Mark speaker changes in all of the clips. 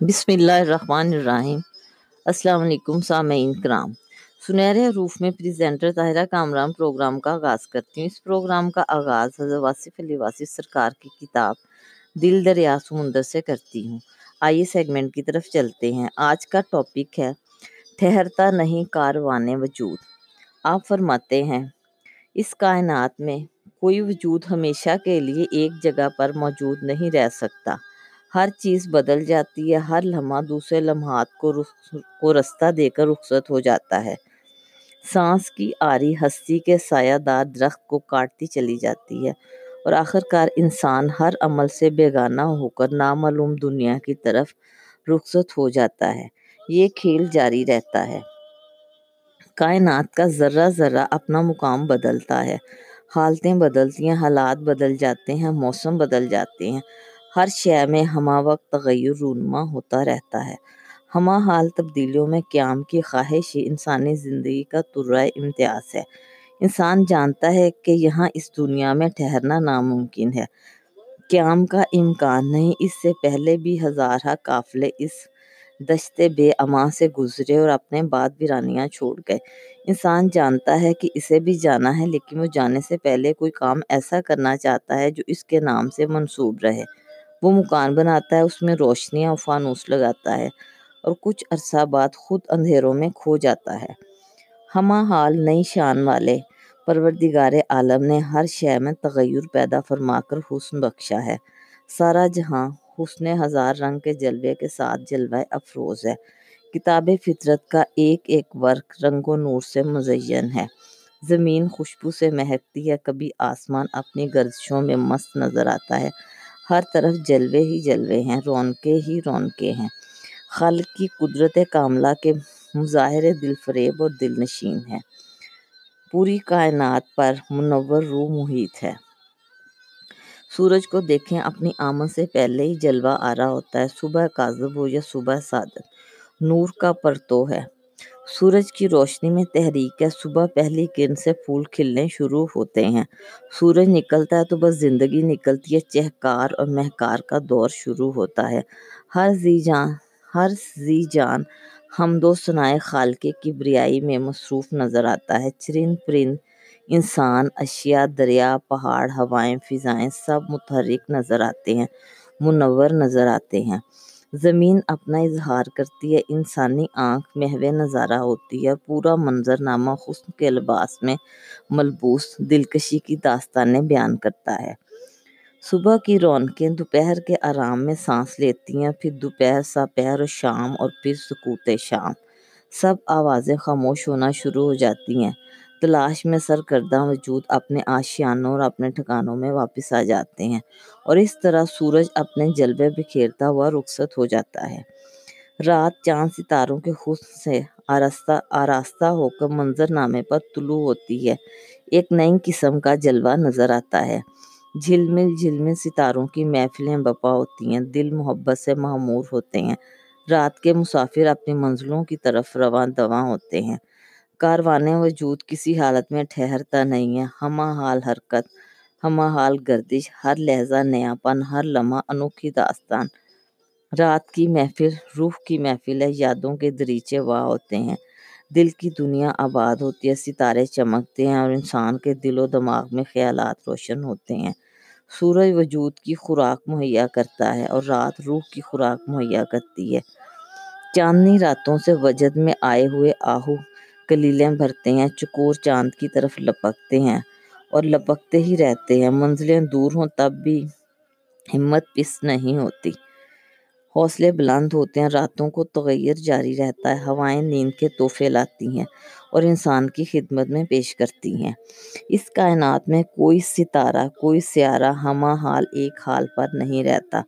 Speaker 1: بسم اللہ الرحمن الرحیم۔ السلام علیکم سامعین کرام۔ سنہرے حروف میں پریزنٹر طاہرہ کامران پروگرام کا آغاز کرتی ہوں۔ اس پروگرام کا آغاز حضرت واصف علی واصف سرکار کی کتاب دل دریا سمندر سے کرتی ہوں۔ آئیے سیگمنٹ کی طرف چلتے ہیں۔ آج کا ٹاپک ہے ٹھہرتا نہیں کاروان وجود۔ آپ فرماتے ہیں، اس کائنات میں کوئی وجود ہمیشہ کے لیے ایک جگہ پر موجود نہیں رہ سکتا۔ ہر چیز بدل جاتی ہے، ہر لمحہ دوسرے لمحات کو کو رستہ دے کر رخصت ہو جاتا ہے۔ سانس کی آری ہستی کے سایہ دار درخت کو کاٹتی چلی جاتی ہے اور آخر کار انسان ہر عمل سے بیگانہ ہو کر نامعلوم دنیا کی طرف رخصت ہو جاتا ہے۔ یہ کھیل جاری رہتا ہے۔ کائنات کا ذرہ ذرہ اپنا مقام بدلتا ہے۔ حالتیں بدلتی ہیں، حالات بدل جاتے ہیں، موسم بدل جاتے ہیں۔ ہر شے میں ہمہ وقت تغیر رونما ہوتا رہتا ہے۔ ہمہ حال تبدیلیوں میں قیام کی خواہش ہی انسانی زندگی کا ترائے امتیاز ہے۔ انسان جانتا ہے کہ یہاں اس دنیا میں ٹھہرنا ناممکن ہے۔ قیام کا امکان نہیں، اس سے پہلے بھی ہزارہ قافلے اس دشت بے اما سے گزرے اور اپنے بعد ویرانیاں چھوڑ گئے۔ انسان جانتا ہے کہ اسے بھی جانا ہے، لیکن وہ جانے سے پہلے کوئی کام ایسا کرنا چاہتا ہے جو اس کے نام سے منسوب رہے۔ وہ مکان بناتا ہے، اس میں روشنیاں فانوس لگاتا ہے اور کچھ عرصہ بعد خود اندھیروں میں کھو جاتا ہے۔ ہمہ حال نئی شان والے پروردگار عالم نے ہر شے میں تغیر پیدا فرما کر حسن بخشا ہے۔ سارا جہاں حسن ہزار رنگ کے جلوے کے ساتھ جلوہ افروز ہے۔ کتاب فطرت کا ایک ایک ورق رنگ و نور سے مزین ہے۔ زمین خوشبو سے مہکتی ہے، کبھی آسمان اپنی گردشوں میں مست نظر آتا ہے۔ ہر طرف جلوے ہی جلوے ہیں رونقیں ہی رونقیں ہیں۔ خالق کی قدرت کاملہ کے مظاہرے دل فریب اور دل نشین ہے پوری کائنات پر منور روح محیط ہے۔ سورج کو دیکھیں، اپنی آمد سے پہلے ہی جلوہ آ رہا ہوتا ہے۔ صبح کاذب ہو یا صبح صادق نور کا پرتو ہے۔ سورج کی روشنی میں تحریک ہے صبح پہلی کرن سے پھول کھلنے شروع ہوتے ہیں۔ سورج نکلتا ہے تو بس زندگی نکلتی ہے، چہکار اور مہکار کا دور شروع ہوتا ہے۔ ہر زی جان، ہر زی جان حمد و ثنائے خالق کبریائی میں مصروف نظر آتا ہے۔ چرند پرند، انسان، اشیاء، دریا، پہاڑ، ہوائیں، فضائیں سب متحرک نظر آتے ہیں، منور نظر آتے ہیں۔ زمین اپنا اظہار کرتی ہے، انسانی آنکھ محو نظارہ ہوتی ہے، پورا منظر نامہ حسن کے لباس میں ملبوس دلکشی کی داستانیں بیان کرتا ہے۔ صبح کی رونقیں دوپہر کے آرام میں سانس لیتی ہیں، پھر دوپہر سا پہر و شام اور پھر سکوت شام۔ سب آوازیں خاموش ہونا شروع ہو جاتی ہیں۔ تلاش میں سرکردہ وجود اپنے آشیانوں اور اپنے ٹھکانوں میں واپس آ جاتے ہیں اور اس طرح سورج اپنے جلوے بکھیرتا ہوا رخصت ہو جاتا ہے۔ رات چاند ستاروں کے حسن سے آراستہ آراستہ ہو کر منظر نامے پر طلوع ہوتی ہے۔ ایک نئی قسم کا جلوہ نظر آتا ہے۔ جھلمل جھلمل ستاروں کی محفلیں بپا ہوتی ہیں، دل محبت سے معمور ہوتے ہیں۔ رات کے مسافر اپنی منزلوں کی طرف رواں دواں ہوتے ہیں۔ کاروان وجود کسی حالت میں ٹھہرتا نہیں ہے۔ ہمہ حال حرکت، ہمہ حال گردش، ہر لہجہ نیا پن ہر لمحہ انوکھی داستان۔ رات کی محفل، روح کی محفل ہے، یادوں کے دریچے وا ہوتے ہیں۔ دل کی دنیا آباد ہوتی ہے، ستارے چمکتے ہیں اور انسان کے دل و دماغ میں خیالات روشن ہوتے ہیں۔ سورج وجود کی خوراک مہیا کرتا ہے اور رات روح کی خوراک مہیا کرتی ہے۔ چاندنی راتوں سے وجد میں آئے ہوئے آہو کلیلیں بھرتے ہیں، چکور چاند کی طرف لپکتے ہیں اور لپکتے ہی رہتے ہیں۔ منزلیں دور ہوں تب بھی ہمت پس نہیں ہوتی۔ حوصلے بلند ہوتے ہیں، راتوں کو تغیر جاری رہتا ہے۔ ہوائیں نیند کے تحفے لاتی ہیں اور انسان کی خدمت میں پیش کرتی ہیں۔ اس کائنات میں کوئی ستارہ، کوئی سیارہ ہمہ حال ایک حال پر نہیں رہتا،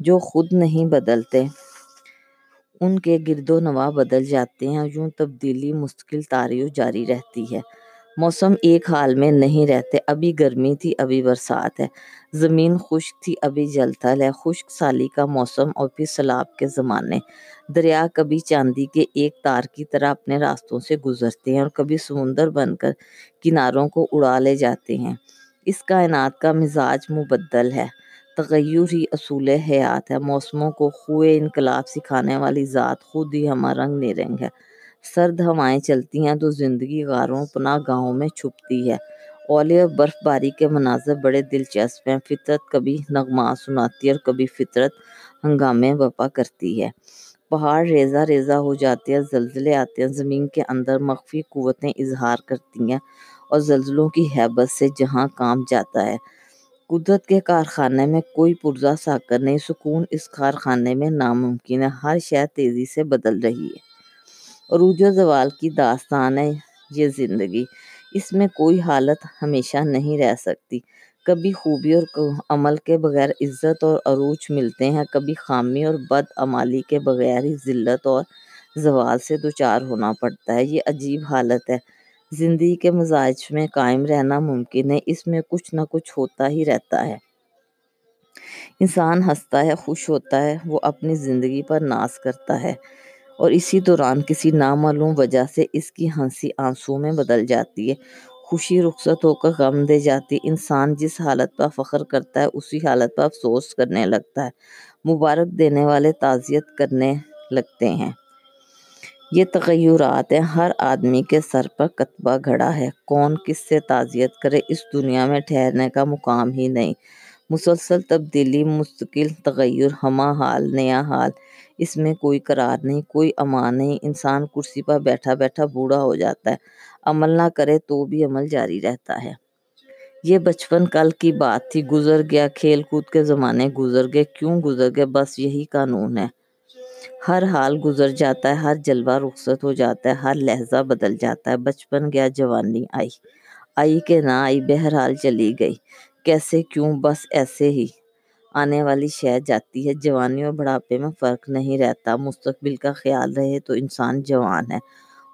Speaker 1: جو خود نہیں بدلتے۔ ان کے گرد و نواح بدل جاتے ہیں یوں تبدیلی مستقل تاریخ جاری رہتی ہے۔ موسم ایک حال میں نہیں رہتے، ابھی گرمی تھی، ابھی برسات ہے۔ زمین خشک تھی، ابھی جل تھل ہے۔ خشک سالی کا موسم اور پھر سیلاب کے زمانے۔ دریا کبھی چاندی کے ایک تار کی طرح اپنے راستوں سے گزرتے ہیں اور کبھی سمندر بن کر کناروں کو اڑا لے جاتے ہیں۔ اس کائنات کا مزاج مبدل ہے۔ تغیر ہی اصول حیات ہے۔ موسموں کو خوئے انقلاب سکھانے والی ذات خود ہی ہمارا رنگ نرنگ ہے۔ سرد ہوائیں چلتی ہیں تو زندگی غاروں، پناہ گاہوں میں چھپتی ہے۔ اولے اور برف باری کے مناظر بڑے دلچسپ ہیں۔ فطرت کبھی نغمات سناتی ہے اور کبھی فطرت ہنگامے بپا کرتی ہے۔ پہاڑ ریزہ ریزہ ہو جاتے ہیں، زلزلے آتے ہیں۔ زمین کے اندر مخفی قوتیں اظہار کرتی ہیں اور زلزلوں کی حیبت سے جہاں کام جاتا ہے۔ قدرت کے کارخانے میں کوئی پرزا ساکر نہیں، سکون اس کارخانے میں ناممکن ہے۔ ہر شے تیزی سے بدل رہی ہے۔ عروج و زوال کی داستان ہے یہ زندگی۔ اس میں کوئی حالت ہمیشہ نہیں رہ سکتی۔ کبھی خوبی اور عمل کے بغیر عزت اور عروج ملتے ہیں، کبھی خامی اور بد عمالی کے بغیر ہی ذلت اور زوال سے دوچار ہونا پڑتا ہے۔ یہ عجیب حالت ہے۔ زندگی کے مزاج میں قائم رہنا ممکن ہے۔ اس میں کچھ نہ کچھ ہوتا ہی رہتا ہے۔ انسان ہنستا ہے، خوش ہوتا ہے، وہ اپنی زندگی پر ناز کرتا ہے اور اسی دوران کسی نامعلوم وجہ سے اس کی ہنسی آنسو میں بدل جاتی ہے۔ خوشی رخصت ہو کر غم دے جاتی انسان جس حالت پر فخر کرتا ہے، اسی حالت پر افسوس کرنے لگتا ہے۔ مبارک دینے والے تعزیت کرنے لگتے ہیں۔ یہ تغیرات ہیں۔ ہر آدمی کے سر پر کتبہ گھڑا ہے۔ کون کس سے تعزیت کرے؟ اس دنیا میں ٹھہرنے کا مقام ہی نہیں۔ مسلسل تبدیلی، مستقل تغیر، ہمہ حال، نیا حال۔ اس میں کوئی قرار نہیں، کوئی امان نہیں۔ انسان کرسی پر بیٹھا بیٹھا بوڑھا ہو جاتا ہے۔ عمل نہ کرے تو بھی عمل جاری رہتا ہے۔ یہ بچپن کل کی بات تھی، گزر گیا، کھیل کود کے زمانے گزر گئے۔ کیوں گزر گئے؟ بس یہی قانون ہے۔ ہر حال گزر جاتا ہے، ہر جلوہ رخصت ہو جاتا ہے، ہر لہجہ بدل جاتا ہے۔ بچپن گیا، جوانی آئی۔ آئی کہ نہ آئی، بہرحال چلی گئی۔ کیسے، کیوں، بس ایسے ہی۔ آنے والی شے جاتی ہے، جوانی اور بڑھاپے میں فرق نہیں رہتا۔ مستقبل کا خیال رہے تو انسان جوان ہے۔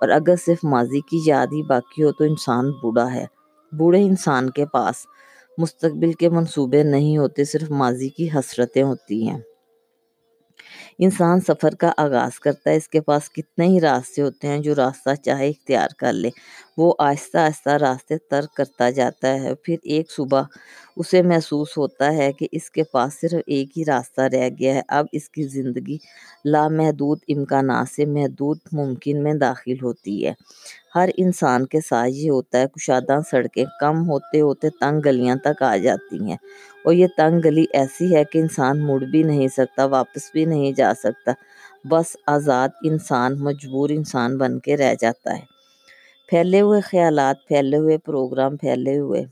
Speaker 1: اور اگر صرف ماضی کی یاد ہی باقی ہو تو انسان بوڑھا ہے۔ بوڑھے انسان کے پاس مستقبل کے منصوبے نہیں ہوتے، صرف ماضی کی حسرتیں ہوتی ہیں۔ انسان سفر کا آغاز کرتا ہے۔ اس کے پاس کتنے ہی راستے ہوتے ہیں جو راستہ چاہے اختیار کر لے۔ وہ آہستہ آہستہ راستے ترک کرتا جاتا ہے۔ پھر ایک صبح اسے محسوس ہوتا ہے کہ اس کے پاس صرف ایک ہی راستہ رہ گیا ہے۔ اب اس کی زندگی لامحدود امکانات سے محدود ممکن میں داخل ہوتی ہے۔ ہر انسان کے ساتھ یہ ہوتا ہے کشادہ سڑکیں کم ہوتے ہوتے تنگ گلیاں تک آ جاتی ہیں۔ اور یہ تنگ گلی ایسی ہے کہ انسان مڑ بھی نہیں سکتا، واپس بھی نہیں جا سکتا۔ بس آزاد انسان، مجبور انسان بن کے رہ جاتا ہے۔ پھیلے ہوئے خیالات، پھیلے ہوئے پروگرام، پھیلے ہوئے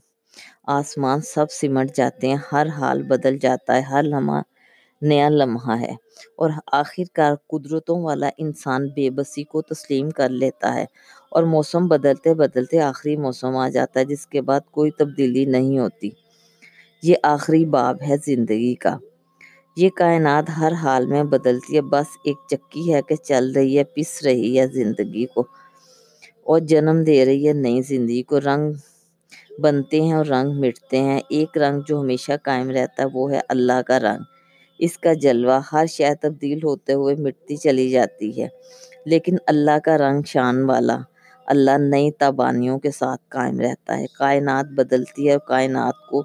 Speaker 1: آسمان سب سمٹ جاتے ہیں، ہر حال بدل جاتا ہے، ہر لمحہ نیا لمحہ ہے اور آخر کار قدرتوں والا انسان بے بسی کو تسلیم کر لیتا ہے اور موسم بدلتے بدلتے آخری موسم آ جاتا ہے، جس کے بعد کوئی تبدیلی نہیں ہوتی۔ یہ آخری باب ہے زندگی کا۔ یہ کائنات ہر حال میں بدلتی ہے، بس ایک چکی ہے کہ چل رہی ہے، پس رہی ہے زندگی کو۔ اور جنم دے رہی ہے نئی زندگی کو۔ رنگ بنتے ہیں اور رنگ مٹتے ہیں۔ ایک رنگ جو ہمیشہ قائم رہتا ہے وہ ہے اللہ کا رنگ۔ اس کا جلوہ ہر شے تبدیل ہوتے ہوئے مٹتی چلی جاتی ہے۔ لیکن اللہ کا رنگ شان والا، اللہ نئی تابانیوں کے ساتھ قائم رہتا ہے۔ کائنات بدلتی ہے اور کائنات کو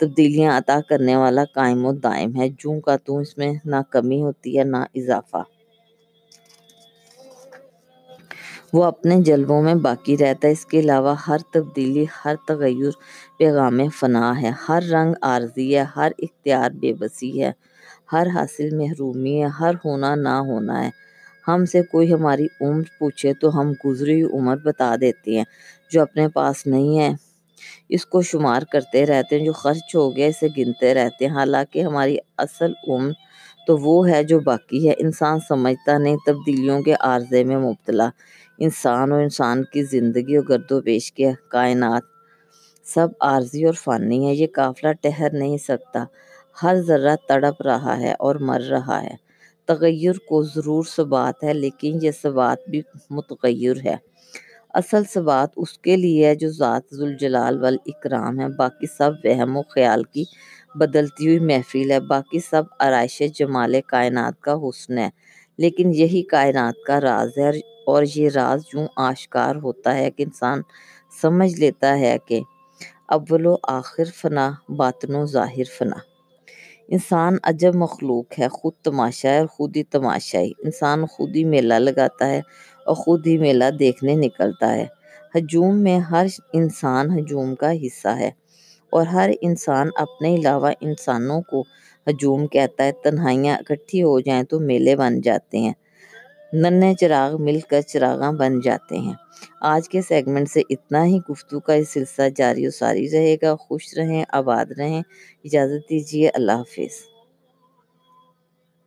Speaker 1: تبدیلیاں عطا کرنے والا قائم و دائم ہے۔ جوں کا تو اس میں نہ کمی ہوتی ہے، نہ اضافہ۔ وہ اپنے جلووں میں باقی رہتا ہے۔ اس کے علاوہ ہر تبدیلی، ہر تغیر پیغام فنا ہے۔ ہر رنگ عارضی ہے، ہر اختیار بے بسی ہے۔ ہر حاصل محرومی ہے، ہر ہونا نہ ہونا ہے۔ ہم سے کوئی ہماری عمر پوچھے تو ہم گزری ہوئی عمر بتا دیتے ہیں۔ جو اپنے پاس نہیں ہے، اس کو شمار کرتے رہتے ہیں۔ جو خرچ ہو گیا، اسے گنتے رہتے ہیں۔ حالانکہ ہماری اصل عمر تو وہ ہے جو باقی ہے۔ انسان سمجھتا نہیں تبدیلیوں کے عارضے میں مبتلا۔ انسان اور انسان کی زندگی اور گرد و پیش کے کائنات۔ سب عارضی اور فانی ہے یہ قافلہ ٹہر نہیں سکتا۔ ہر ذرہ تڑپ رہا ہے اور مر رہا ہے۔ تغیر کو ضرور ثبات ہے، لیکن یہ ثبات بھی متغیر ہے۔ اصل ثبات اس کے لیے ہے جو ذات ذوالجلال والاکرام ہے۔ باقی سب وہم و خیال کی بدلتی ہوئی محفل ہے۔ باقی سب آرائش جمال کائنات کا حسن ہے۔ لیکن یہی کائنات کا راز ہے۔ اور یہ راز یوں آشکار ہوتا ہے کہ انسان سمجھ لیتا ہے کہ اول و آخر فنا، باطن و ظاہر فنا۔ انسان عجب مخلوق ہے، خود تماشا ہے اور خود ہی تماشائی انسان خود ہی میلہ لگاتا ہے اور خود ہی میلہ دیکھنے نکلتا ہے۔ ہجوم میں ہر انسان ہجوم کا حصہ ہے اور ہر انسان اپنے علاوہ انسانوں کو ہجوم کہتا ہے۔ تنہائیاں اکٹھی ہو جائیں تو میلے بن جاتے ہیں۔ ننے چراغ، مل کر چراغاں بن جاتے ہیں۔ آج کے سیگمنٹ سے اتنا ہی گفتگو کا یہ سلسلہ جاری و ساری رہے گا۔ خوش رہیں، آباد رہیں۔ اجازت دیجیے، اللہ حافظ۔